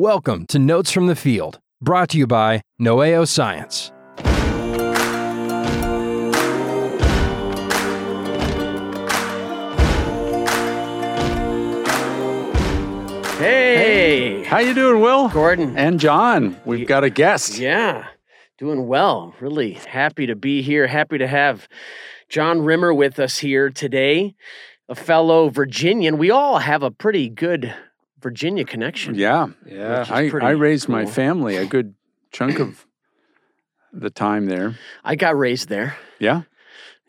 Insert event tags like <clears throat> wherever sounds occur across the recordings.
Welcome to Notes from the Field, brought to you by Noeo Science. Hey, hey, How you doing, Will? Gordon. And John, we've got a guest. Yeah, doing well. Really happy to be here. Happy to have John Rimmer with us here today, a fellow Virginian. We all have a pretty good Virginia connection. Yeah. Yeah. I, I raised my family a good chunk of the time there. I got raised there. Yeah.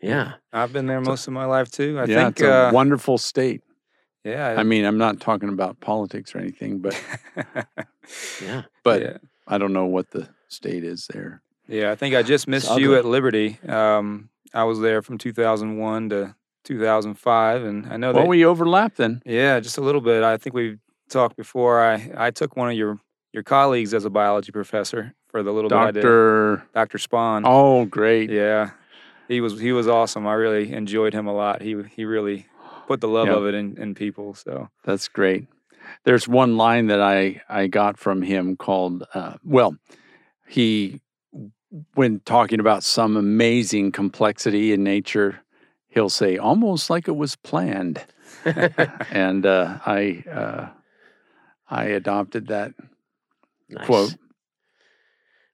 Yeah. I've been there most of my life too. I yeah. think it's a uh, wonderful state. yeah. I mean, I'm not talking about politics or anything, but <laughs> Yeah. but yeah. I don't know what the state is there. Yeah, I think I just missed ugly. you at Liberty. Um, I was there from 2001 to 2005 and I know Well, that we overlap then. Yeah, just a little bit. I think we talked before. I I took one of your your colleagues as a biology professor for the little Doctor. Dr. Spawn. Oh, great. Yeah. He was he was awesome. I really enjoyed him a lot. He he really put the love Yeah. of it in, in people. So That's great. There's one line that I I got from him called uh, well, he when talking about some amazing complexity in nature, he'll say almost like it was planned, <laughs> and uh, I uh, I adopted that Nice. quote.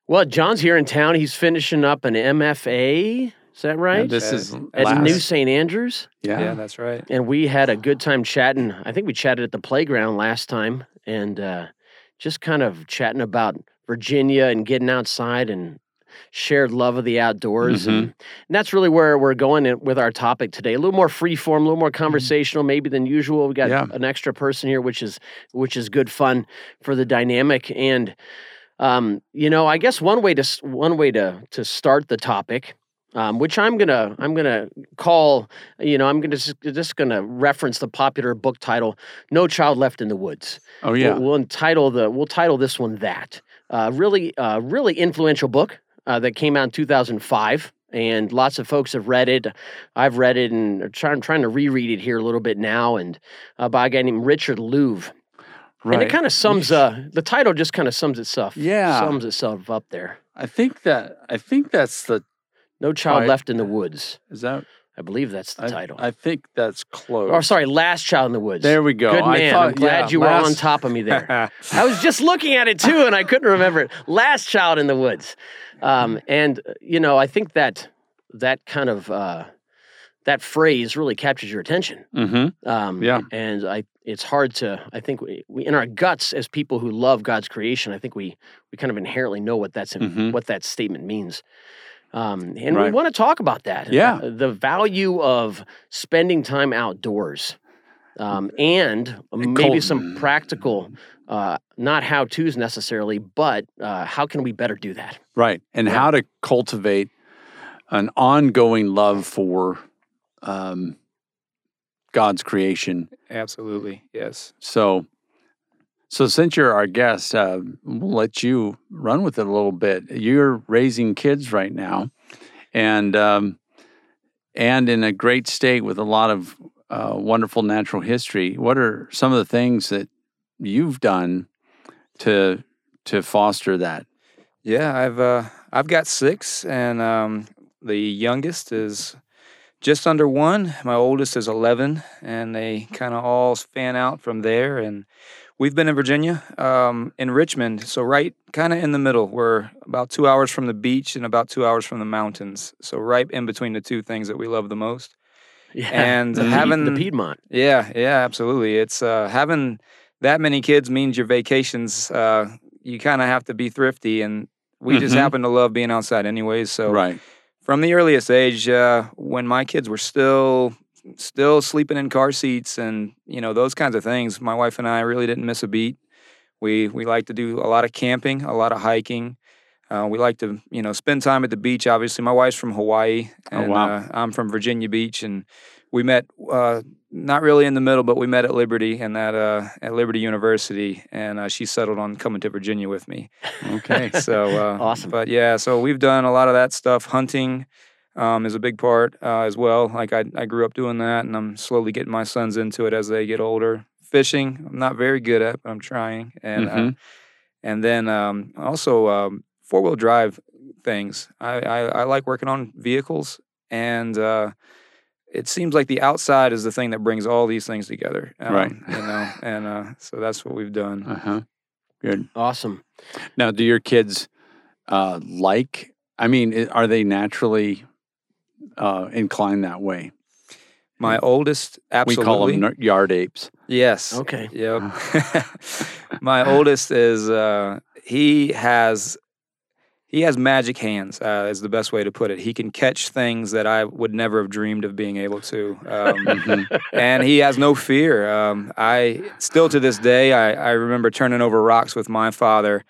Well, John's here in town. He's finishing up an MFA. Is that Yeah, right? this is At last, New St. Andrews. yeah, yeah, that's right. and we had a good time chatting. I think we chatted at the playground last time, and uh, just kind of chatting about Virginia and getting outside and shared love of the outdoors, and, and that's really where we're going with our topic today. A little more free form, a little more conversational, maybe than usual. We got Yeah. an extra person here, which is which is good fun for the dynamic and. Um, you know, I guess one way to one way to to start the topic, um, which I'm gonna I'm gonna call you know, I'm gonna just, just gonna reference the popular book title, "No Child Left in the Woods." oh yeah, We'll, we'll entitle the we'll title this one that. Uh, really, uh, really influential book uh, that came out in 2005, and lots of folks have read it. I've read it and are trying trying to reread it here a little bit now, and uh, by a guy named Richard Louv. right. And it kind of sums uh the title just kind of sums itself. Yeah. sums itself up there. I think that I think that's the No child Right. left in the woods. is that I believe that's the I, title. I think that's close. oh, sorry, last child in the woods. There we go. Good I man. thought- I'm glad yeah, you were on top of me there. <laughs> I was just looking at it too, and I couldn't remember it. Last child in the woods, um, and uh, you know, I think that that kind of uh, that phrase really captures your attention. Mm-hmm. Um, Yeah. and I, it's hard to. I think we, we, in our guts, as people who love God's creation, I think we we kind of inherently know what that's in, Mhm. what that statement means. Um, and we want to talk about that. Yeah. uh, the value of spending time outdoors, um, and maybe cult- some practical, uh, not how tos necessarily, but uh, how can we better do that? Right. And Yeah. how to cultivate an ongoing love for um, God's creation. Absolutely. Yes. So, so since you're our guest, uh, we'll let you run with it a little bit. You're raising kids right now, and um, and in a great state with a lot of uh, wonderful natural history. What are some of the things that you've done to to foster that? Yeah, I've uh, I've got six, and um, the youngest is just under one. My oldest is eleven, and they kind of all fan out from there. And we've been in Virginia, um, in Richmond, so right kind of in the middle. We're about two hours from the beach and about two hours from the mountains. So right in between the two things that we love the most. Yeah, And the, having the Piedmont. Yeah, yeah, absolutely. It's uh, having that many kids means your vacations. Uh, you kind of have to be thrifty, and we just Mhm. happen to love being outside, anyways. So right. from the earliest age, uh, when my kids were still still sleeping in car seats and you know those kinds of things, my wife and I really didn't miss a beat. We we like to do a lot of camping, a lot of hiking. Uh, we like to you know spend time at the beach. Obviously, my wife's from Hawaii, Oh, and wow. uh, I'm from Virginia Beach, and we met uh, not really in the middle, but we met at Liberty and that uh, at Liberty University, and uh, she settled on coming to Virginia with me. Okay. <laughs> So uh, Awesome. But yeah, so we've done a lot of that stuff. Hunting um, is a big part uh, as well. Like I, I grew up doing that, and I'm slowly getting my sons into it as they get older. Fishing, I'm not very good at, but I'm trying. And uh, Mhm. and then um, also um, four wheel drive things. I, I, I like working on vehicles, and uh, it seems like the outside is the thing that brings all these things together. Um, Right. You know, <laughs> and uh, so that's what we've done. Uh huh. Good. Awesome. Now, do your kids uh, like? I mean, are they naturally uh, inclined that way? My oldest, absolutely. We call them ner- yard apes. Yes. Okay. Yep. <laughs> <laughs> My oldest is uh, he has he has magic hands. Uh, is the best way to put it. He can catch things that I would never have dreamed of being able to, um, Mhm. and he has no fear. Um, I still to this day I, I remember turning over rocks with my father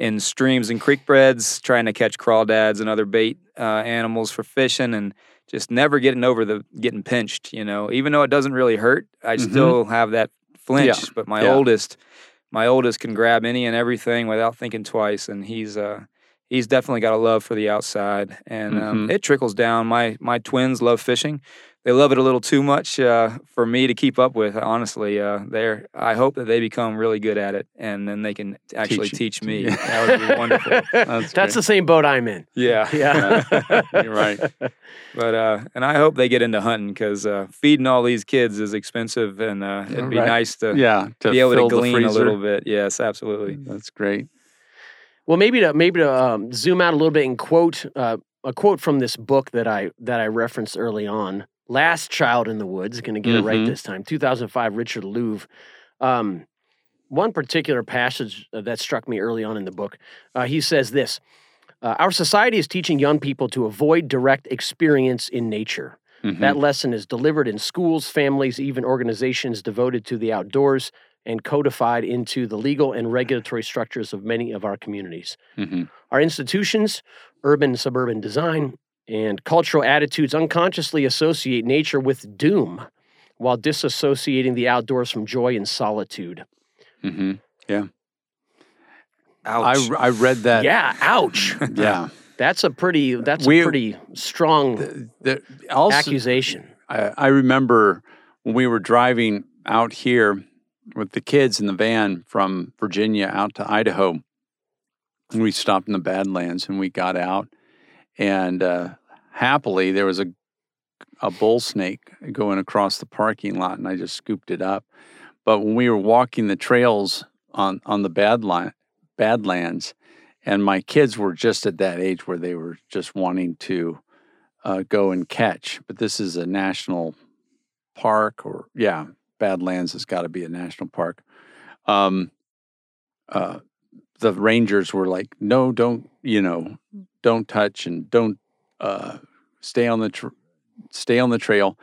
in streams and creek beds, trying to catch crawdads and other bait uh, animals for fishing, and just never getting over the getting pinched. You know, even though it doesn't really hurt, I Mhm. still have that flinch. But my yeah. oldest, my oldest can grab any and everything without thinking twice, and he's uh he's definitely got a love for the outside, and um, Mhm. it trickles down. My my twins love fishing. They love it a little too much uh, for me to keep up with. Honestly, uh, they're. I hope that they become really good at it, and then they can actually Teach teach, me. That would be wonderful. <laughs> That's That's the same boat I'm in. Yeah, <laughs> Yeah. <laughs> You're right. But uh, and I hope they get into hunting because uh, feeding all these kids is expensive, and uh, it'd be Right. nice to Yeah. To be able to glean a little bit. Yes, absolutely. That's great. Well, maybe to maybe to um, zoom out a little bit and quote uh, a quote from this book that I that I referenced early on. Last Child in the Woods. Going to get it right Mhm. this time. 2005. Richard Louv. Um, one particular passage uh, that struck me early on in the book. Uh, he says this: uh, Our society is teaching young people to avoid direct experience in nature. Mhm. That lesson is delivered in schools, families, even organizations devoted to the outdoors, and codified into the legal and regulatory structures of many of our communities. Mhm. Our institutions, urban and suburban design, and cultural attitudes unconsciously associate nature with doom while disassociating the outdoors from joy and solitude. Mhm. I, Ouch. I read that. yeah, ouch. <laughs> Yeah. That's a pretty that's We- a pretty strong The- the- also, accusation. I, I remember when we were driving out here with the kids in the van from Virginia out to Idaho. And we stopped in the Badlands and we got out, and uh, happily there was a a bull snake going across the parking lot, and I just scooped it up. But when we were walking the trails on on the Badland Badlands, and my kids were just at that age where they were just wanting to uh, go and catch. But this is a national park, or yeah, Badlands has got to be a national park. Um, uh, the rangers were like, "No, don't you know, don't touch and don't uh, stay on the tr- stay on the trail."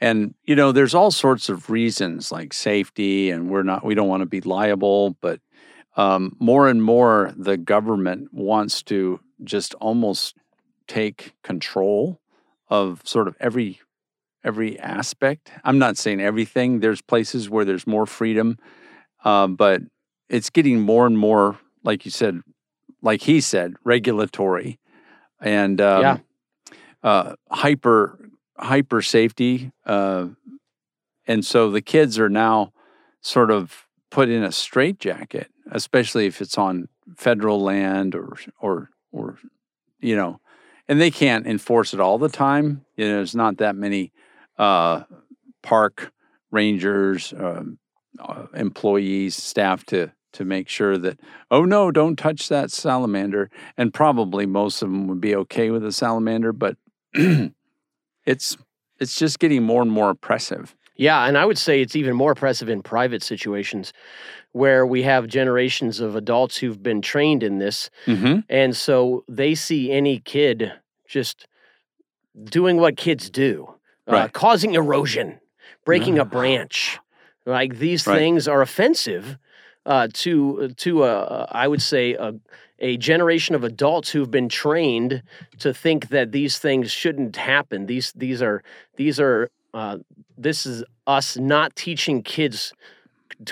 And you know, there's all sorts of reasons like safety, and we're not we don't want to be liable, but um, more and more the government wants to just almost take control of sort of every every aspect. I'm not saying everything. There's places where there's more freedom, uh, but it's getting more and more, like you said, like he said, regulatory and um, Yeah. uh, hyper hyper safety. Uh, and so the kids are now sort of put in a straitjacket, especially if it's on federal land or or or you know, and they can't enforce it all the time. You know, there's not that many uh, park rangers, um, uh, employees, staff to to make sure that oh no, don't touch that salamander. And probably most of them would be okay with a salamander, but <clears throat> it's it's just getting more and more oppressive. Yeah, and I would say it's even more oppressive in private situations where we have generations of adults who've been trained in this. Mm-hmm. And so they see any kid just doing what kids do, uh, causing erosion, breaking Yeah. a branch. Like these Right. things are offensive uh, to to a, I would say a, a generation of adults who've been trained to think that these things shouldn't happen. These these are these are uh, this is us not teaching kids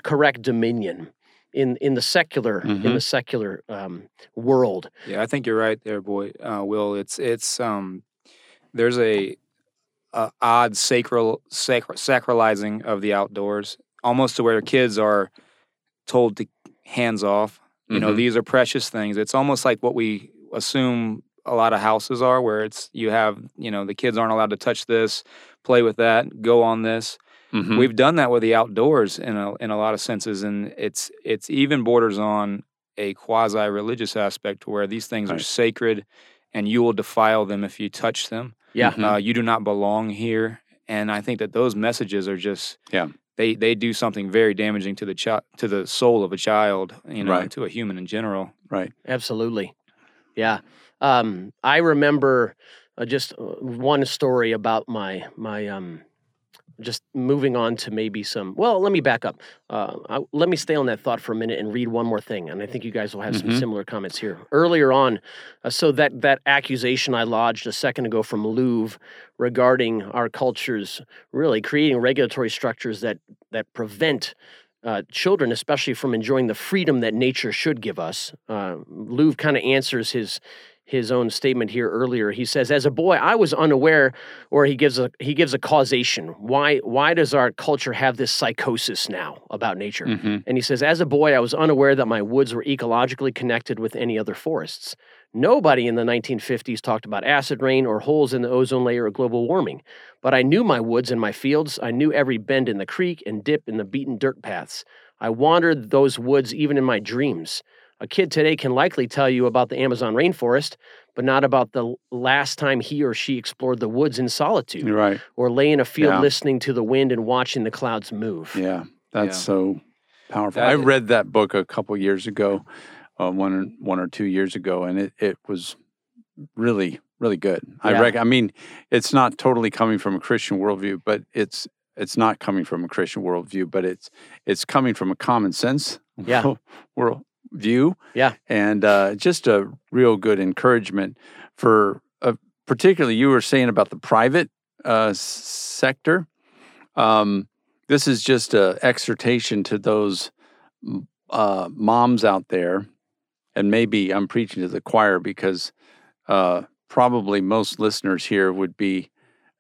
correct dominion in in the secular in Mhm. the secular um, world. Yeah, I think you're right there, boy. Uh, Will, it's it's um, there's a, a odd sacral sacra- sacralizing of the outdoors, almost to where kids are told to hands off. You know, Mhm. these are precious things. It's almost like what we assume a lot of houses are, where it's you have, you know, the kids aren't allowed to touch this, play with that, go on this. Mhm. We've done that with the outdoors in a in a lot of senses, and it's it's even borders on a quasi religious aspect where these things are sacred, and you will defile them if you touch them. Yeah. Mhm. Uh, you do not belong here, and I think that those messages are just Yeah. They they do something very damaging to the child to the soul of a child, you know, Right. to a human in general. right. Absolutely. Yeah. Um, I remember uh, just uh, one story about my my um, just moving on to maybe some. Well, let me back up. Uh, I, let me stay on that thought for a minute and read one more thing, and I think you guys will have some Mhm. similar comments here. Earlier on, uh, so that that accusation I lodged a second ago from Louv regarding our cultures really creating regulatory structures that that prevent uh, children, especially from enjoying the freedom that nature should give us. Uh, Louv kind of answers his his own statement here earlier. He says, "As a boy, I was unaware," or he gives a he gives a causation. Why why does our culture have this psychosis now about nature? Mhm. And he says, as a boy, I was unaware that my woods were ecologically connected with any other forests. Nobody in the 1950s talked about acid rain or holes in the ozone layer or global warming. But I knew my woods and my fields. I knew every bend in the creek and dip in the beaten dirt paths. I wandered those woods even in my dreams. A kid today can likely tell you about the Amazon rainforest, but not about the last time he or she explored the woods in solitude right. or lay in a field Yeah. listening to the wind and watching the clouds move. Yeah, that's Yeah. so powerful. That I i- read that book a couple years ago, uh, one one or two years ago, and it, it was really really good. I rec- I mean, it's not totally coming from a Christian worldview, but it's it's not coming from a Christian worldview, but it's it's coming from a common sense Yeah. <laughs> world view. Yeah. and uh, just a real good encouragement for, uh, particularly you were saying about the private uh, sector. Um, this is just an exhortation to those uh, moms out there, and maybe I'm preaching to the choir because uh, probably most listeners here would be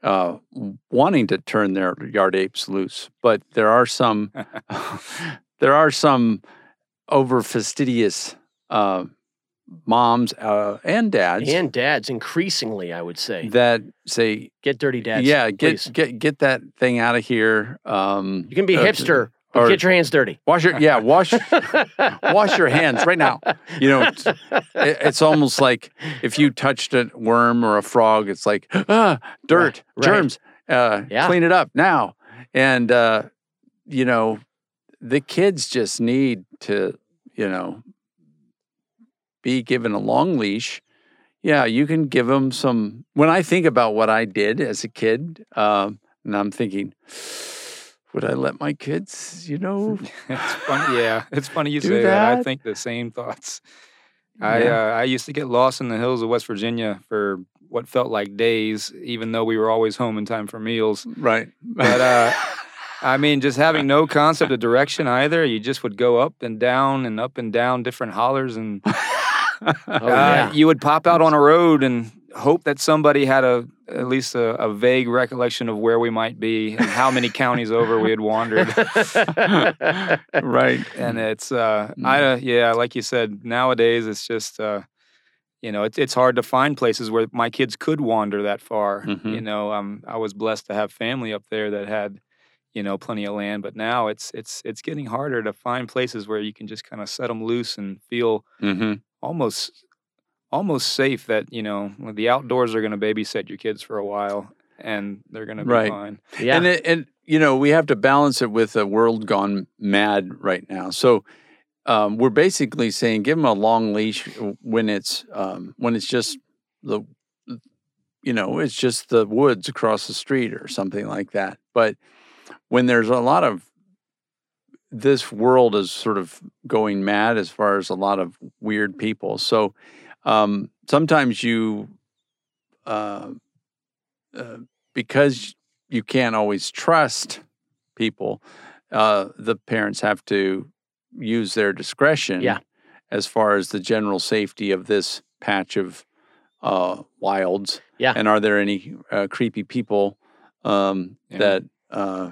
uh, wanting to turn their yard apes loose, but there are some <laughs> <laughs> there are some over fastidious uh, moms uh, and dads And dads, increasingly, I would say. that say, Get dirty dads. "Yeah, get please. get get that thing out of here." Um, You can be uh, hipster, or- get your hands dirty. Wash your yeah, wash <laughs> wash your hands right now. You know, it's, it- it's almost like if you touched a worm or a frog, it's like ah, dirt, right. germs. Uh, Yeah. Clean it up now. And uh, you know, the kids just need to, you know, be given a long leash. Yeah, you can give them some. When I think about what I did as a kid, um, and I'm thinking, would I let my kids, you know, <laughs> it's funny, yeah. It's funny you say that. I think the same thoughts. I uh, I used to get lost in the hills of West Virginia for what felt like days, even though we were always home in time for meals. right? But uh, <laughs> I mean, just having no concept of direction either. You just would go up and down and up and down different hollers, and <laughs> Oh, uh, you would pop out on a road and hope that somebody had a at least a, a vague recollection of where we might be and how many <laughs> counties over we had wandered. <laughs> right. and it's uh Mm. i uh, yeah like you said nowadays it's just uh you know it's it's hard to find places where my kids could wander that far you Mhm. know um i was blessed to have family up there that had you know plenty of land but now it's it's it's getting harder to find places where you can just kind of set them loose and feel hmm almost almost safe that you know the outdoors are going to babysit your kids for a while and they're going to be Right. fine yeah. And it, and you know we have to balance it with a world gone mad right now. So um, we're basically saying give them a long leash when it's um, when it's just the you know it's just the woods across the street or something like that. But when there's a lot of this world is sort of going mad as far as a lot of weird people. So um, sometimes you, uh, uh, because you can't always trust people, uh, the parents have to use their discretion Yeah. as far as the general safety of this patch of uh, wilds. Yeah. And are there any uh, creepy people um, Yeah. that, uh,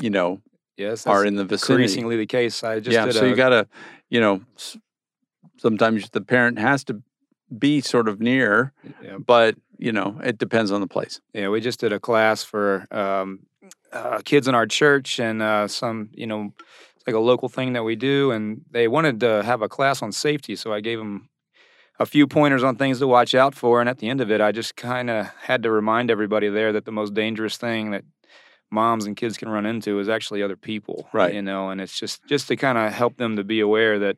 you know, yes are in the vicinity? increasingly the case i just yeah, so a, you got to you know, sometimes the parent has to be sort of near, Yeah. but you know, it depends on the place. Yeah, we just did a class for um, uh, kids in our church and uh, some, you know, it's like a local thing that we do. And they wanted to have a class on safety. So I gave them a few pointers on things to watch out for. And at the end of it, I just kind of had to remind everybody there that the most dangerous thing that moms and kids can run into is actually other people. Right. You know, and it's just, just to kind of help them to be aware that,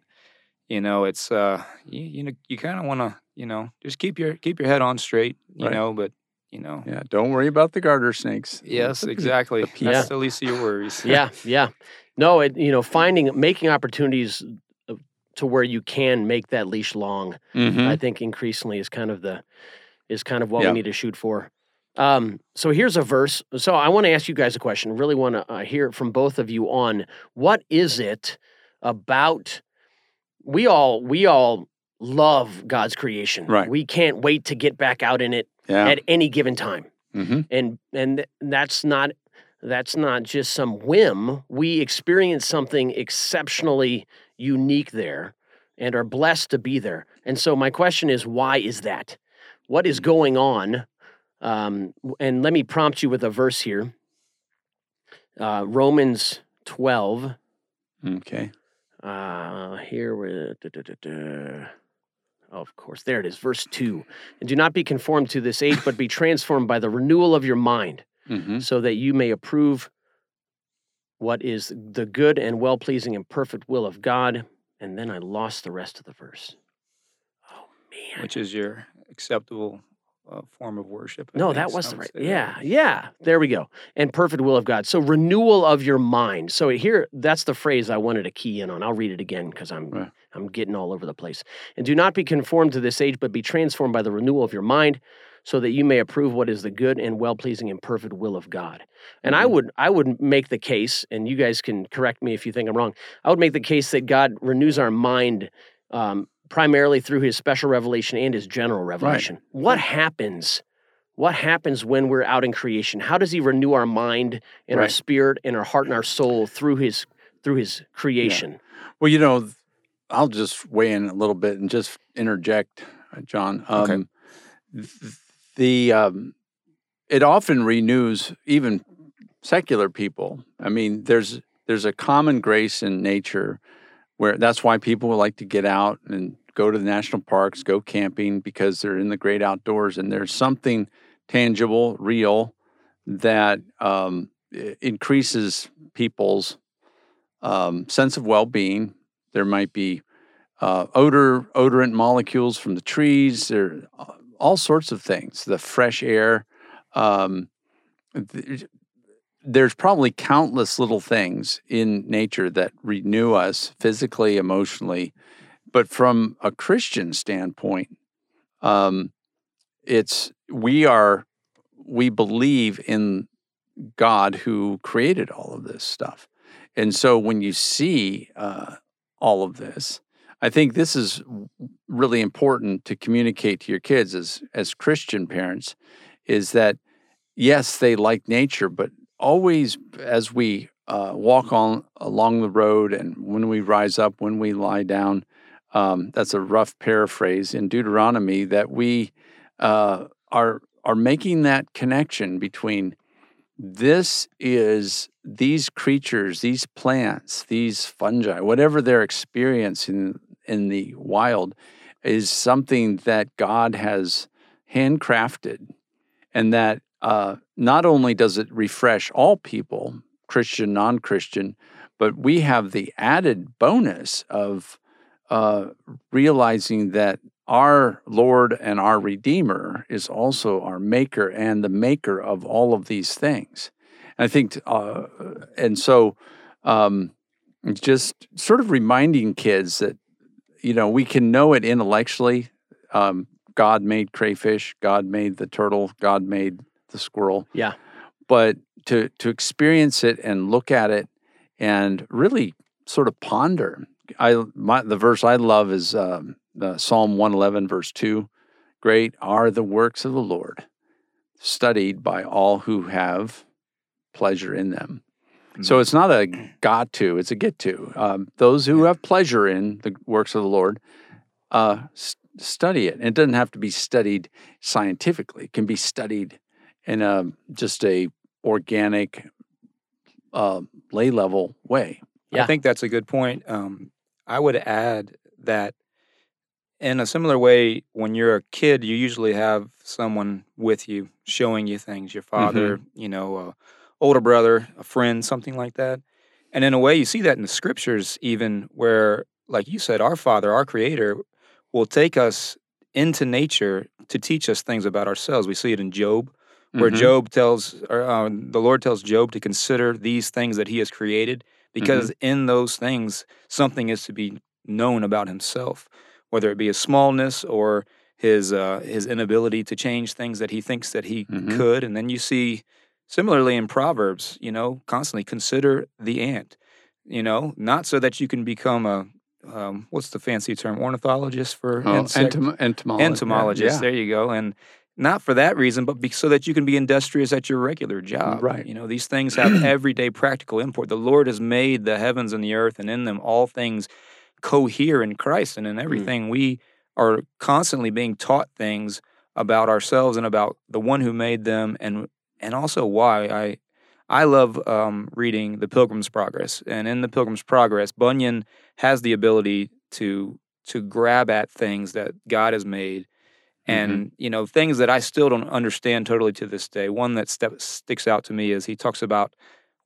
you know, it's, uh, you, you know, you kind of want to, you know, just keep your, keep your head on straight, you Right. know, but, you know, Yeah, don't worry about the garter snakes. Yes, <laughs> exactly. the That's Yeah. the least of your worries. <laughs> yeah, yeah. No, it you know finding making opportunities uh, to where you can make that leash long. Mhm. I think increasingly is kind of the is kind of what Yeah. we need to shoot for. Um, so here's a verse. So I want to ask you guys a question. Really want to uh, hear from both of you on what is it about we all we all love God's creation. Right. We can't wait to get back out in it Yeah. at any given time hmm and and that's not that's not just some whim we experience something exceptionally unique there and are blessed to be there and so my question is why is that what is going on um, and let me prompt you with a verse here uh, romans 12 Okay. uh, here we're da, da, da. Oh, of course, there it is, verse two. And do not be conformed to this age, but be <laughs> transformed by the renewal of your mind, hmm so that you may approve what is the good and well pleasing and perfect will of God. And then I lost the rest of the verse. Oh man. Which is your acceptable uh, form of worship. I No, think that was the some right. say that. Yeah, yeah. There we go. And perfect will of God. So renewal of your mind. So here, that's the phrase I wanted to key in on. I'll read it again because I'm Right. I'm getting all over the place. And do not be conformed to this age, but be transformed by the renewal of your mind, so that you may approve what is the good and well pleasing and perfect will of God. And I Mhm. would I would make the case, and you guys can correct me if you think I'm wrong. I would make the case that God renews our mind. Um, primarily through his special revelation and his general revelation. What happens what happens when we're out in creation how does he renew our mind and our spirit and our heart and our soul through his through his creation Well, you know, I'll just weigh in a little bit and just interject, uh, John. Um, Okay. The um, it often renews even secular people. I mean, there's there's a common grace in nature where that's why people would like to get out and go to the national parks, go camping because they're in the great outdoors, and there's something tangible, real that um, increases people's um, sense of well-being. There might be uh, odor, odorant molecules from the trees. There, are all sorts of things. The fresh air. Um, th- there's probably countless little things in nature that renew us physically, emotionally, but from a Christian standpoint, um, it's we are we believe in God who created all of this stuff. And so when you see uh, all of this, I think this is really important to communicate to your kids as as Christian parents is that yes, they like nature, but always as we uh, walk on along the road and when we rise up, when we lie down, um, that's a rough paraphrase in Deuteronomy that we uh, are are making that connection between this is these creatures, these plants, these fungi, whatever they're experiencing in the wild, is something that God has handcrafted, and that uh, not only does it refresh all people, Christian, non-Christian, but we have the added bonus of uh, realizing that our Lord and our Redeemer is also our Maker and the Maker of all of these things. And I think, uh, and so um, just sort of reminding kids that, you know, we can know it intellectually. Um, God made crayfish, God made the turtle, God made the squirrel. Yeah. But to, to experience it and look at it and really sort of ponder. I my, the verse I love is um, the Psalm 111, verse 2. Great are the works of the Lord, studied by all who have pleasure in them. So it's not a got to; it's a get to. Um, those who have pleasure in the works of the Lord, uh, s- study it. It doesn't have to be studied scientifically; it can be studied in a just a organic, uh, lay level way. Yeah. I think that's a good point. Um, I would add that in a similar way, when you're a kid, you usually have someone with you showing you things your father, you know, older brother, a friend, something like that. And in a way, you see that in the scriptures, even where, like you said, our Father, our Creator, will take us into nature to teach us things about ourselves. We see it in Job, where Mhm. Job tells, or um, the Lord tells Job to consider these things that he has created, because in those things, something is to be known about himself, whether it be his smallness or his uh, his inability to change things that he thinks that he Mhm. could. And then you see, similarly in Proverbs, you know, constantly consider the ant. You know, not so that you can become a um, what's the fancy term ornithologist for Oh, entom- entomology. entomologist. Yeah. There you go. And not for that reason, but be, so that you can be industrious at your regular job. Right. You know, these things have <clears throat> everyday practical import. The Lord has made the heavens and the earth, and in them all things cohere in Christ. And in everything, we are constantly being taught things about ourselves and about the one who made them, and and also why I. I love um, reading The Pilgrim's Progress, and in The Pilgrim's Progress, Bunyan has the ability to to grab at things that God has made, and you know things that I still don't understand totally to this day. One that step, sticks out to me is he talks about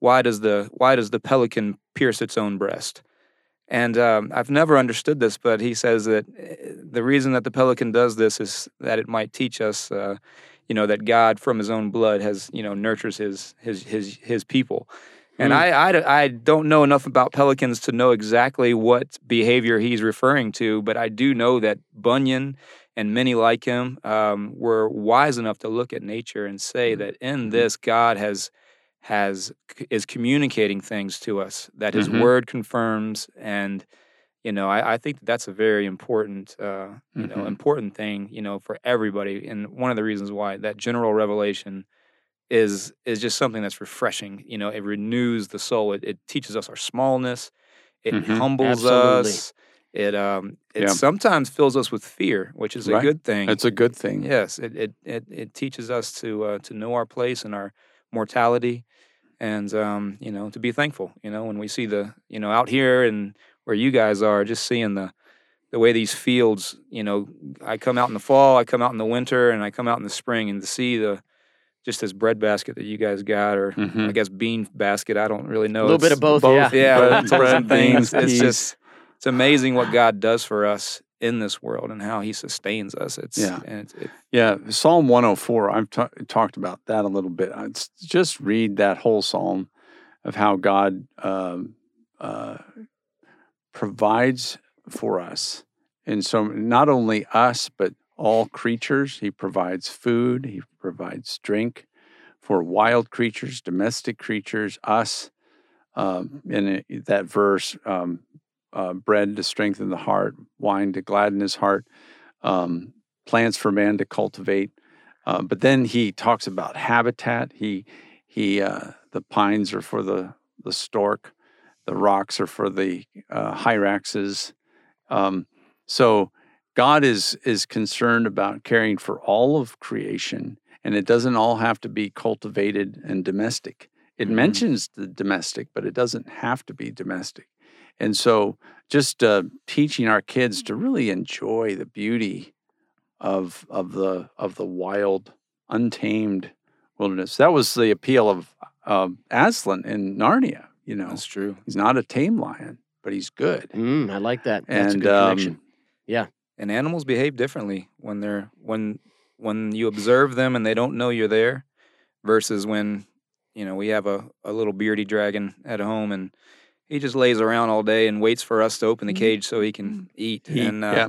why does the why does the pelican pierce its own breast, and um, I've never understood this, but he says that eh, the reason that the pelican does this is that it might teach us. Uh, you know that God from His own blood has you know nurtures His His His His people, and Mm. I, I I don't know enough about pelicans to know exactly what behavior he's referring to, but I do know that Bunyan and many like him um, were wise enough to look at nature and say that in this God has has is communicating things to us that His Mhm. Word confirms and. You know, I, I think that's a very important, uh, you know, Mhm. important thing, you know, for everybody. And one of the reasons why that general revelation is is just something that's refreshing. You know, it renews the soul. It, it teaches us our smallness. It Mhm. humbles Absolutely. us. It um it Yeah. sometimes fills us with fear, which is a good thing. It's a good thing. yes, it it it, it teaches us to uh, to know our place and our mortality, and um you know to be thankful. You know when we see the you know out here and where you guys are, just seeing the the way these fields, you know, I come out in the fall, I come out in the winter, and I come out in the spring, and to see the just this bread basket that you guys got, or Mhm. I guess bean basket, I don't really know. A little bit of both, yeah. yeah, Bread- <laughs> lentils bread, and things. beans, It's just it's amazing what God does for us in this world and how He sustains us. It's Yeah. and it's, it, Yeah, Psalm 104. I've ta- talked about that a little bit. I just read that whole psalm of how God um, uh, provides for us, and so not only us but all creatures. He provides food. He provides drink for wild creatures, domestic creatures, us. Um, in it- that verse, um, uh, bread to strengthen the heart, wine to gladden his heart. Um, plants for man to cultivate. Uh, but then he talks about habitat. He he uh, the pines are for the the stork, the rocks are for the uh, hyraxes. Um, so God is is concerned about caring for all of creation, and it doesn't all have to be cultivated and domestic. It Mhm. mentions the domestic, but it doesn't have to be domestic. And so, just uh, teaching our kids to really enjoy the beauty of of the of the wild, untamed wilderness. That was the appeal of um, Aslan in Narnia. You know, that's true. he's not a tame lion, but he's good. Mm, I like that. That's a and good connection. um, And animals behave differently when they're when when you observe them and they don't know you're there, versus when you know we have a, a little beardy dragon at home and he just lays around all day and waits for us to open the cage so he can eat. he- and uh, yeah,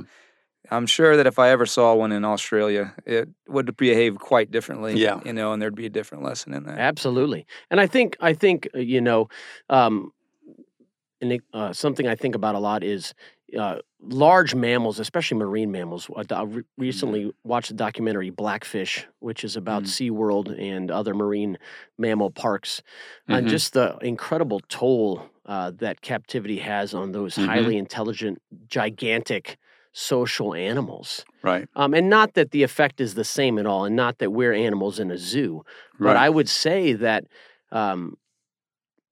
I'm sure that if I ever saw one in Australia, it would behave quite differently. Yeah. you know, and there'd be a different lesson in that. Absolutely, and I think I think uh, you know, um, and it, uh, something I think about a lot is uh, large mammals, especially marine mammals. I do- re- recently Mm-hmm. watched the documentary Blackfish, which is about Mm. SeaWorld and other marine mammal parks, and Mhm. just the incredible toll uh, that captivity has on those Mhm. highly intelligent, gigantic social animals. Right. Um, and not that the effect is the same at all, and not that we're animals in a zoo, but Right. I would say that um,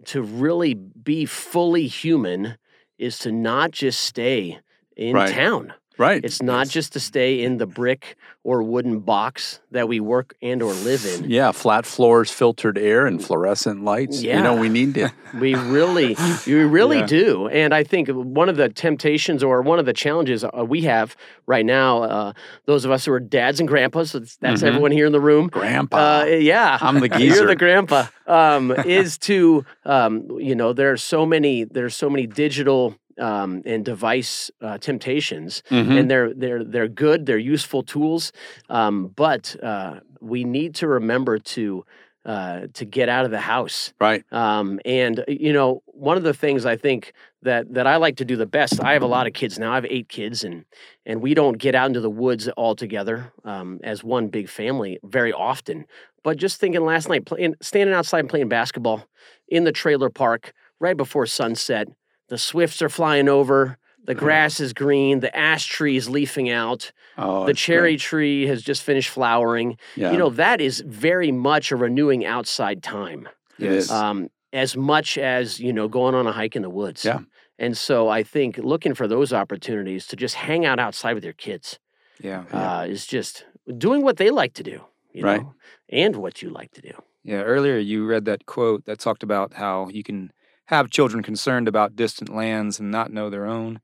to really be fully human is to not just stay in Right. town. Right. It's not just to stay in the brick or wooden box that we work and or live in. Yeah, flat floors, filtered air, and fluorescent lights. Yeah. You know, we need to. <laughs> We really, we really Yeah. do. And I think one of the temptations or one of the challenges uh, we have right now, uh, those of us who are dads and grandpas, that's, that's Mhm. everyone here in the room. Grandpa. Uh, yeah, I'm the <laughs> You're geezer. the grandpa. Um, is to um, you know there are so many there's so many digital um, and device uh, temptations, Mhm. and they're they're they're good. They're useful tools, um, but uh, we need to remember to uh, to get out of the house. Right. Um, and you know, one of the things I think that that I like to do the best. I have a lot of kids now. I have eight kids, and and we don't get out into the woods all together um, as one big family very often. But just thinking last night, playing, standing outside and playing basketball in the trailer park right before sunset. The swifts are flying over. The grass is green. The ash tree is leafing out. Oh, the cherry great. tree has just finished flowering. Yeah. You know, that is very much a renewing outside time is. um, as much as you know going on a hike in the woods. Yeah. And so I think looking for those opportunities to just hang out outside with your kids Yeah. Yeah. uh, is just doing what they like to do, you Right. know, and what you like to do. Yeah, earlier you read that quote that talked about how you can have children concerned about distant lands and not know their own.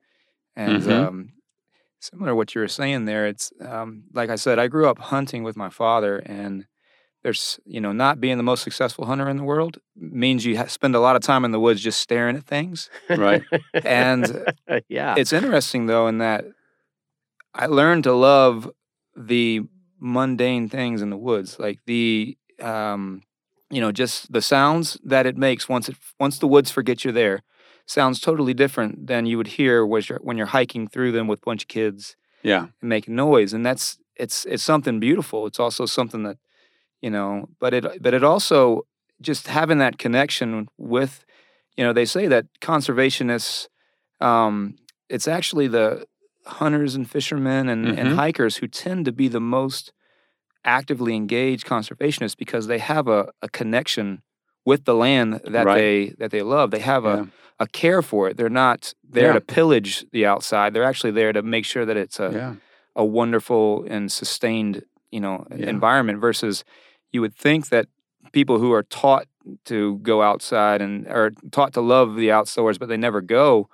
And Mhm. um, similar to what you were saying there, it's um, like I said, I grew up hunting with my father, and there's, you know, not being the most successful hunter in the world means you ha- spend a lot of time in the woods just staring at things. right. And <laughs> yeah. it's interesting though in that I learned to love the mundane things in the woods, like the um, you know, just the sounds that it makes once it once the woods forget you're there. Sounds totally different than you would hear was you're, when you're hiking through them with a bunch of kids Yeah. and making noise, and that's it's it's something beautiful. It's also something that you know, but it but it also just having that connection with, you know, they say that conservationists, um, it's actually the hunters and fishermen and, and Mhm. hikers who tend to be the most actively engage conservationists because they have a, a connection with the land that Right. they that they love. They have Yeah. a, a care for it. They're not there Yeah. to pillage the outside. They're actually there to make sure that it's a Yeah. a wonderful and sustained, you know, environment versus you would think that people who are taught to go outside and are taught to love the outdoors but they never go,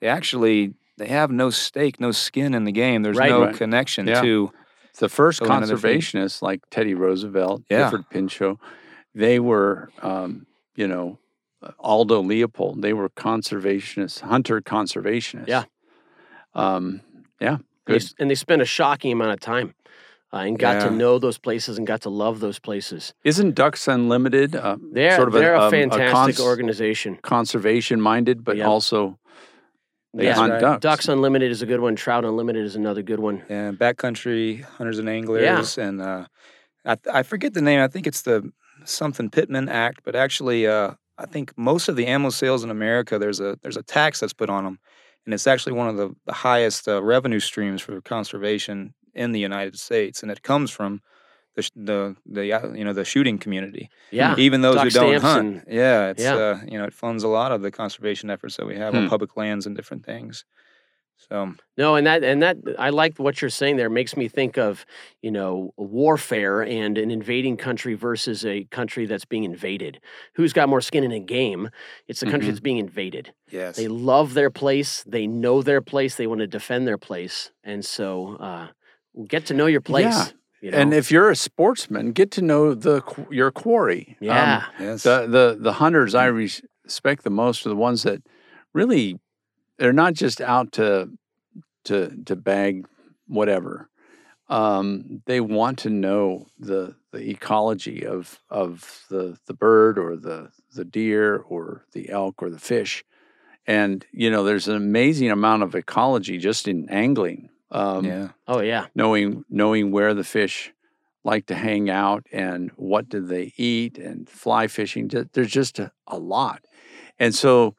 they actually they have no stake, no skin in the game. There's Right. no Right. connection to The first Going under their feet. conservationists, like Teddy Roosevelt, Yeah. Gifford Pinchot, they were, um, you know, Aldo Leopold. They were conservationists, hunter conservationists. Yeah. Um, yeah. They Good. s- and they spent a shocking amount of time uh, and got to know those places and got to love those places. Isn't Ducks Unlimited uh, They're, sort of they're a, um, fantastic cons- organization. conservation minded, but Yeah. also they Yeah. hunt right. ducks. Ducks Unlimited is a good one. Trout Unlimited is another good one. yeah, backcountry hunters and anglers yeah. and uh, I, I forget the name. I think it's the something Pittman Act, but actually uh, I think most of the ammo sales in America there's a there's a tax that's put on them, and it's actually one of the, the highest uh, revenue streams for conservation in the United States, and it comes from the the the you know the shooting community. Yeah. Even those who don't hunt, and- yeah, it's Yeah. Uh, you know it funds a lot of the conservation efforts that we have Hmm. on public lands and different things. So No, and that and that I like what you're saying there. It makes me think of you know warfare and an invading country versus a country that's being invaded. Who's got more skin in a game? It's the country Mhm. that's being invaded. yes, They love their place. They know their place. They want to defend their place, and so uh, get to know your place. Yeah. You know? And if you're a sportsman, get to know the your quarry. Um, yeah, yes, the the the hunters I respect the most are the ones that really they're not just out to to to bag whatever. Um, they want to know the the ecology of of the the bird or the the deer or the elk or the fish, and you know, there's an amazing amount of ecology just in angling. Um, yeah. Oh yeah. knowing knowing where the fish like to hang out and what do they eat and fly fishing there's just a, a lot and so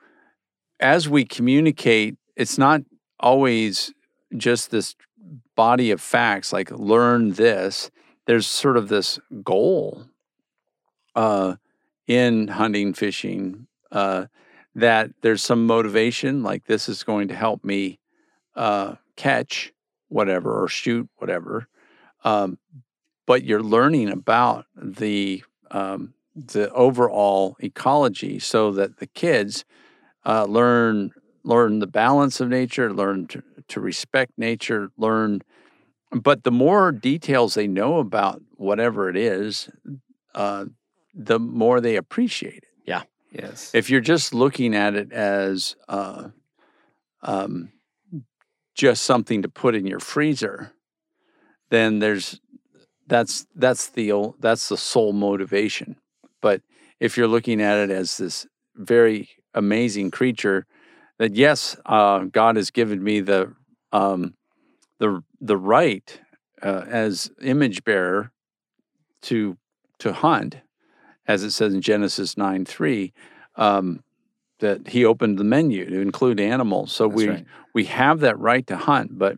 as we communicate it's not always just this body of facts like learn this there's sort of this goal uh, in hunting fishing uh, that there's some motivation like this is going to help me uh, catch whatever or shoot whatever um, but you're learning about the um, the overall ecology so that the kids uh, learn learn the balance of nature learn to, to respect nature learn but the more details they know about whatever it is uh, the more they appreciate it Yeah. Yes. if you're just looking at it as uh, um, just something to put in your freezer, then there's that's that's the that's the sole motivation. But if you're looking at it as this very amazing creature, that yes, uh, God has given me the um, the the right uh, as image bearer to to hunt, as it says in Genesis nine three, um, that He opened the menu to include animals. So That's we right. we have that right to hunt, but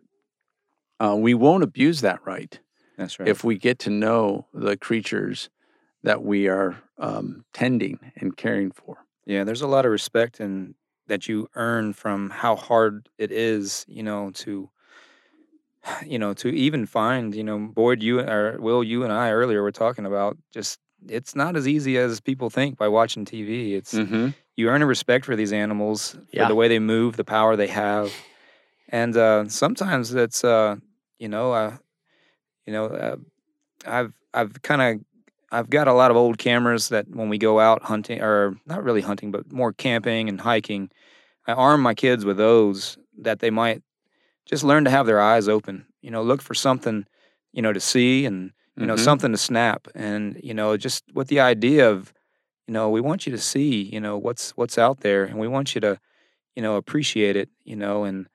uh, we won't abuse that right That's right. if we get to know the creatures that we are um, tending and caring for. Yeah, there's a lot of respect and that you earn from how hard it is, you know, to <sighs> you know, to even find, you know, Boyd, you or Will, you and I earlier were talking about just it's not as easy as people think by watching TV. It's Mm-hmm. You earn a respect for these animals for Yeah. the way they move, the power they have, and uh, sometimes it's uh, you know, uh, you know, uh, I've I've kind of I've got a lot of old cameras that when we go out hunting or not really hunting, but more camping and hiking, I arm my kids with those that they might just learn to have their eyes open. You know, look for something, you know, to see and you know Mhm. something to snap and you know just with the idea of you know we want you to see you know what's what's out there and we want you to you know appreciate it you know and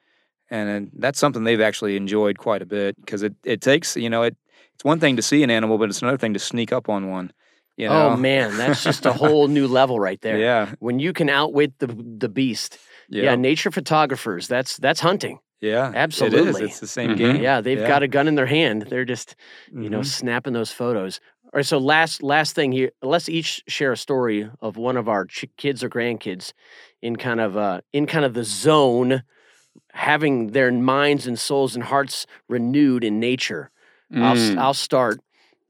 and, and that's something they've actually enjoyed quite a bit because it, it takes you know it it's one thing to see an animal but it's another thing to sneak up on one you know Oh man, that's <laughs> just a whole new level right there. yeah When you can outwit the the beast. Yeah, yeah nature photographers. That's that's hunting. yeah absolutely. it's the same Mhm. game Yeah, they've Yeah. got a gun in their hand. They're just you know Mhm. snapping those photos. All right, so last last thing here, let's each share a story of one of our ch- kids or grandkids in kind of uh in kind of the zone, having their minds and souls and hearts renewed in nature. I'll Mm, I'll start.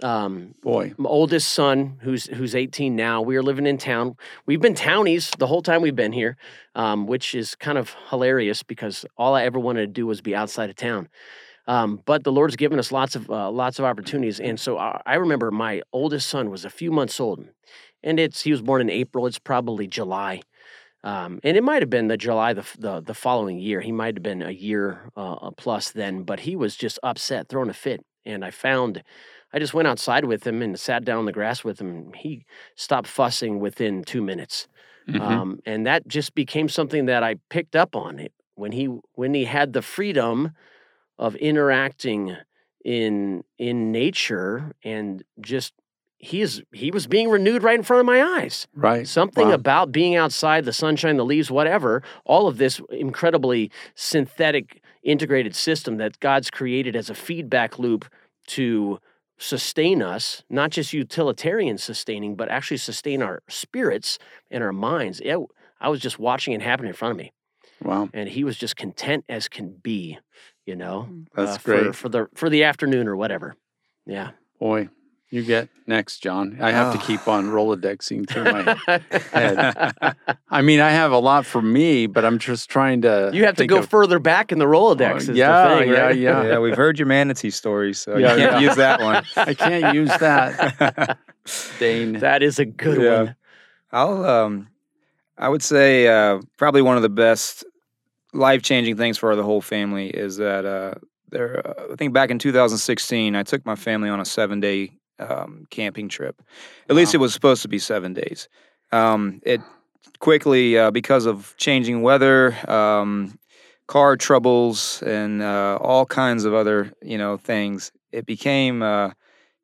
Um, boy. my oldest son, who's who's 18 now, we are living in town. We've been townies the whole time we've been here, um, which is kind of hilarious because all I ever wanted to do was be outside of town. Um, but the Lord's given us lots of uh, lots of opportunities, and so I, I remember my oldest son was a few months old, and it's he was born in April. It's probably July, um, and it might have been the July the, the the following year. He might have been a year uh, plus then, but he was just upset, throwing a fit. And I found, I just went outside with him and sat down on the grass with him. He stopped fussing within two minutes, Mhm. um, and that just became something that I picked up on it when he when he had the freedom of interacting in in nature and just he is he was being renewed right in front of my eyes right. something Wow. about being outside the sunshine the leaves whatever all of this incredibly synthetic integrated system that god's created as a feedback loop to sustain us not just utilitarian sustaining but actually sustain our spirits and our minds it, i was just watching it happen in front of me Wow. and he was just content as can be you know That's uh, for, great. for the for the afternoon or whatever yeah Boy, you get next, John. I have Oh. to keep on Rolodexing through my <laughs> head. I mean, I have a lot for me, but I'm just trying to. you have to go of- further back in the Rolodex. Oh, is the yeah, thing, yeah, right? yeah. <laughs> yeah we've heard your manatee stories so Yeah, you can't yeah. use that one <laughs> I can't use that. Dane. that is a good Yeah. one. I'll um I would say uh probably one of the best life changing things for the whole family is that uh there uh, I think back in 2016 I took my family on a 7 day um camping trip. At least it was supposed to be 7 days. Um it quickly uh, because of changing weather, um, car troubles, and uh, all kinds of other you know things. It became uh,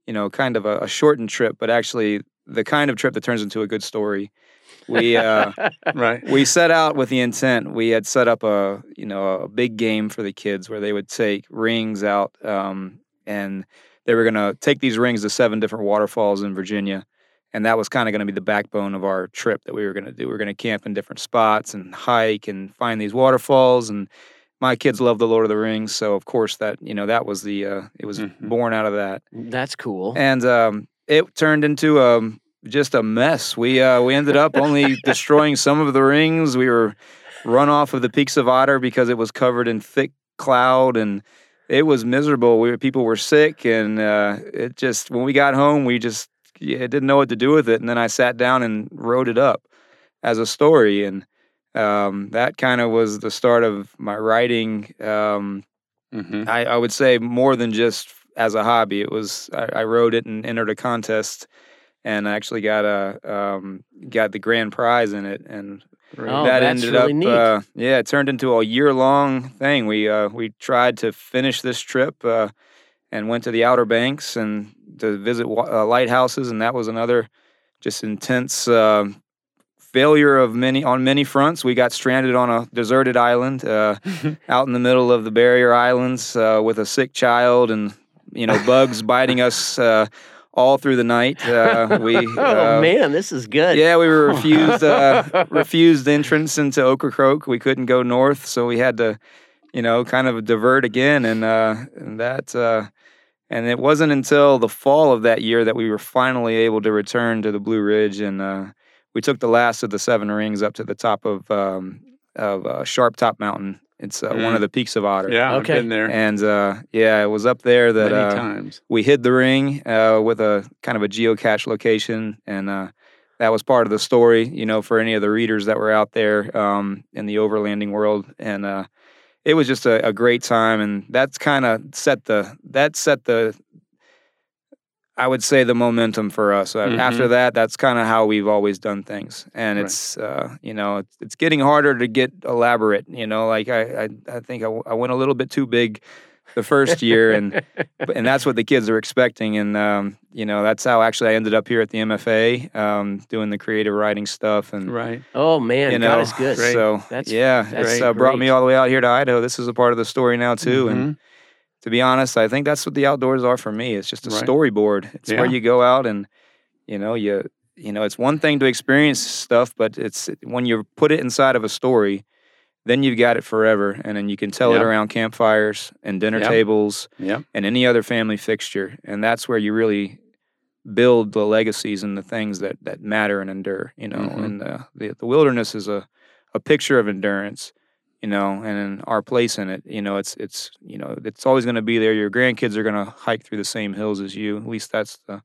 you know kind of a, a, shortened trip, but actually the kind of trip that turns into a good story. We uh, <laughs> right. We set out with the intent. We had set up a you know a big game for the kids where they would take rings out um, and they were going to take these rings to seven different waterfalls in Virginia and that was kind of going to be the backbone of our trip that we were going to do. We were going to camp in different spots and hike and find these waterfalls. And my kids love the Lord of the Rings, so of course that you know that was the uh, it was mm-hmm. born out of that. That's cool. And um, it turned into um, just a mess. We uh, we ended up only <laughs> destroying some of the rings. We were run off of the peaks of Otter because it was covered in thick cloud and it was miserable. We people were sick, and uh, it just when we got home, we just yeah, didn't know what to do with it. And then I sat down and wrote it up as a story. And um, that kind of was the start of my writing. Um, mm-hmm. I, I, would say more than just as a hobby. It was I, I wrote it and entered a contest, and I actually got a um, got the grand prize in it. And oh, that ended really up, uh, yeah, it turned into a year long thing. We uh, we tried to finish this trip uh, and went to the Outer Banks and to visit uh, lighthouses, and that was another just intense uh, failure of many on many fronts. We got stranded on a deserted island uh, <laughs> out in the middle of the barrier islands uh, with a sick child, and you know bugs <laughs> biting us uh, all through the night. Uh, <laughs> we oh man, this is good. Yeah, we were <laughs> refused refused entrance into Ocracoke. We couldn't go north, so we had to, you know, kind of divert again, and, and that and it wasn't until the fall of that year that we were finally able to return to the Blue Ridge, and uh, we took the last of the seven rings up to the top of um, of uh, Sharp Top Mountain. It's uh, mm. one of mm. the peaks of Otter. Yeah, okay. I've been there. And uh, yeah, it was up there that Many uh, times. we hid the ring uh, with a kind of a geocache location, and that was part of the story. You know, for any of the readers that were out there um, in the overlanding world, and it was just a, a great time, and that's kind of set the that set the I would say the momentum for us. Uh, mm-hmm. After that, that's kind of how we've always done things, and right. it's uh, you know it's, it's getting harder to get elaborate. You know, like I I, I think I, I went a little bit too big the first year, and <laughs> and that's what the kids are expecting. And um, you know, that's how actually I ended up here at the MFA, um, doing the creative writing stuff. And right. Oh man, you know, God is good. So that's yeah, that's uh, brought me all the way out here to Idaho. This is a part of the story now too, mm-hmm. and. To be honest, I think that's what the outdoors are for me. It's just a right. storyboard. It's yeah. where you go out and, you know, you you know, it's one thing to experience stuff, but it's when you put it inside of a story, then you've got it forever. And then you can tell yep. it around campfires and dinner yep. tables yep. and any other family fixture. And that's where you really build the legacies and the things that, that matter and endure, you know. Mm-hmm. And uh, the, the wilderness is a, a picture of endurance, you know, and our place in it, you know, it's, it's, you know, it's always going to be there. Your grandkids are going to hike through the same hills as you. At least that's the,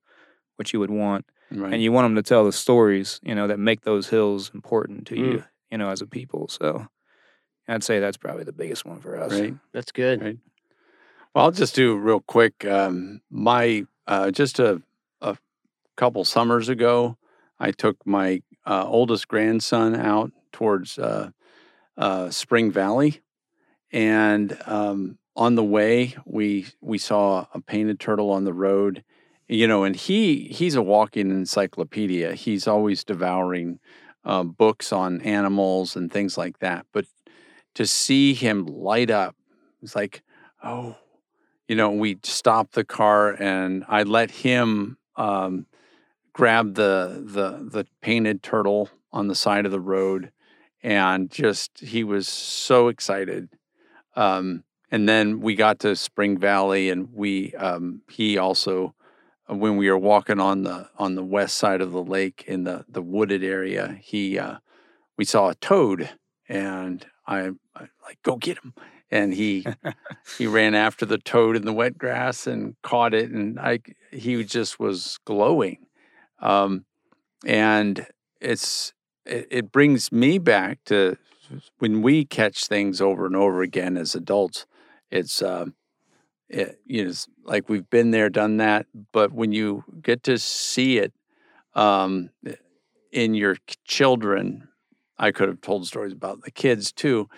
what you would want. Right. And you want them to tell the stories, you know, that make those hills important to mm. you, you know, as a people. So, I'd say that's probably the biggest one for us. Right. That's good. Right. Well, I'll just do real quick. Um, my uh, just a, a couple summers ago, I took my uh, oldest grandson out towards uh, uh Spring Valley, and um, on the way we we saw a painted turtle on the road. You know, and he he's a walking encyclopedia. He's always devouring uh, books on animals and things like that. But to see him light up. It's like, oh, you know, we stopped the car and I let him um, grab the the the painted turtle on the side of the road, and just he was so excited. Um, and then we got to Spring Valley, and we um, he also uh, when we were walking on the on the west side of the lake in the the wooded area, he uh, we saw a toad, and I, I like go get him, and he he <laughs> ran after the toad in the wet grass and caught it, and I he just was glowing, um, and it's it, it brings me back to when we catch things over and over again as adults. It's uh, it, you know, it's like we've been there, done that, but when you get to see it um, in your children I could have told stories about the kids too,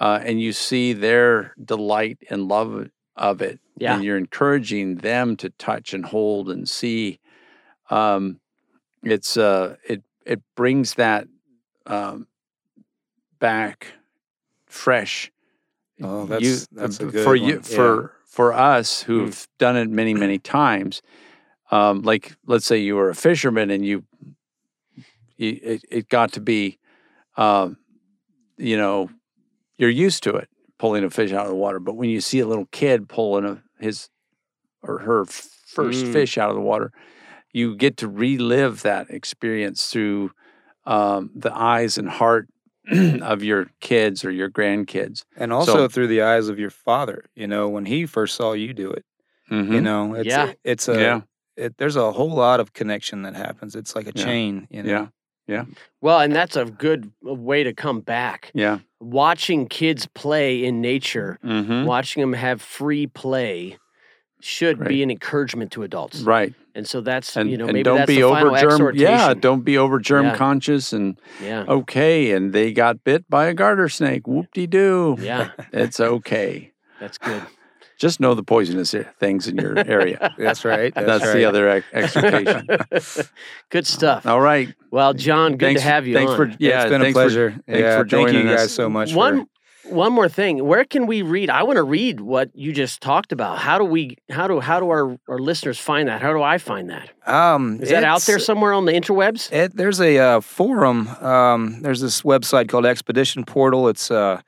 uh, and you see their delight and love of it, Yeah. and you're encouraging them to touch and hold and see. Um, it's uh, it it brings that um, back fresh. Oh, that's- that's a good for you one. Yeah. for for us who've done it many many times. Um, like let's say you were a fisherman and you, you it, it got to be, um, you know, you're used to it pulling a fish out of the water. But when you see a little kid pulling a, his or her first Mm. fish out of the water, you get to relive that experience through um, the eyes and heart <clears throat> of your kids or your grandkids. And also So- through the eyes of your father, you know, when he first saw you do it, you Mhm. know, it's, Yeah. it's a, Yeah. it, there's a whole lot of connection that happens. It's like a Yeah. chain, you know. Yeah. Yeah. Well, and that's a good way to come back. Yeah. Watching kids play in nature, Mm-hmm. watching them have free play should Right. be an encouragement to adults. Right. And so that's, And, you know, and maybe don't that's be the over final germ. exhortation. Yeah. Don't be over germ Yeah. conscious and Yeah. okay. And they got bit by a garter snake. Whoop de doo. Yeah. It's okay. <laughs> That's good. Just know the poisonous things in your area. <laughs> That's right. That's, That's, right. the other ex- exhortation. <laughs> good stuff. All right. Well, John, good thanks, to have you Thanks on. for yeah. it's been a thanks for- pleasure. thanks yeah, for thank you joining guys us. so much. one for, one more thing. Where can we read? I want to read what you just talked about. How do we how do how do our, our listeners find that? How do I find that? um, Is that out there somewhere on the interwebs? It, there's a uh, forum. Um, there's this website called Expedition Portal. It's uh,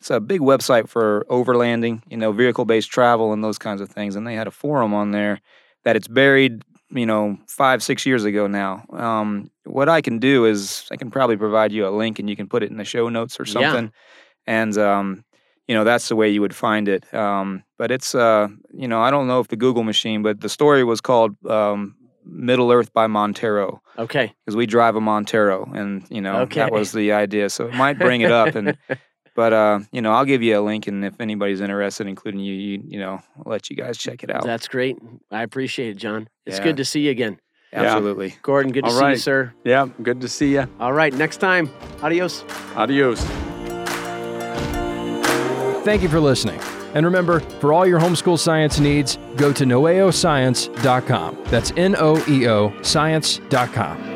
it's a big website for overlanding, you know, vehicle-based travel and those kinds of things. And they had a forum on there that it's buried, you know, five six years ago now. Um, what I can do is I can probably provide you a link and you can put it in the show notes or something. Yeah. Something. And um, you know, that's the way you would find it. Um, but it's uh, you know, I don't know if the Google machine, but the story was called um, Middle Earth by Montero Okay. because we drive a Montero, and you know Okay. that was the idea. So it might bring it up, and <laughs> but uh, you know I'll give you a link, and if anybody's interested, including you, you, you know, I'll let you guys check it out. That's great. I appreciate it, John. It's Yeah. good to see you again. Yeah. Absolutely. Gordon, good to All see you, sir. Yeah. Good to see you. All right, next time. Adios. Adios. Thank you for listening. And remember, for all your homeschool science needs, go to noeoscience.com. That's N O E O science.com.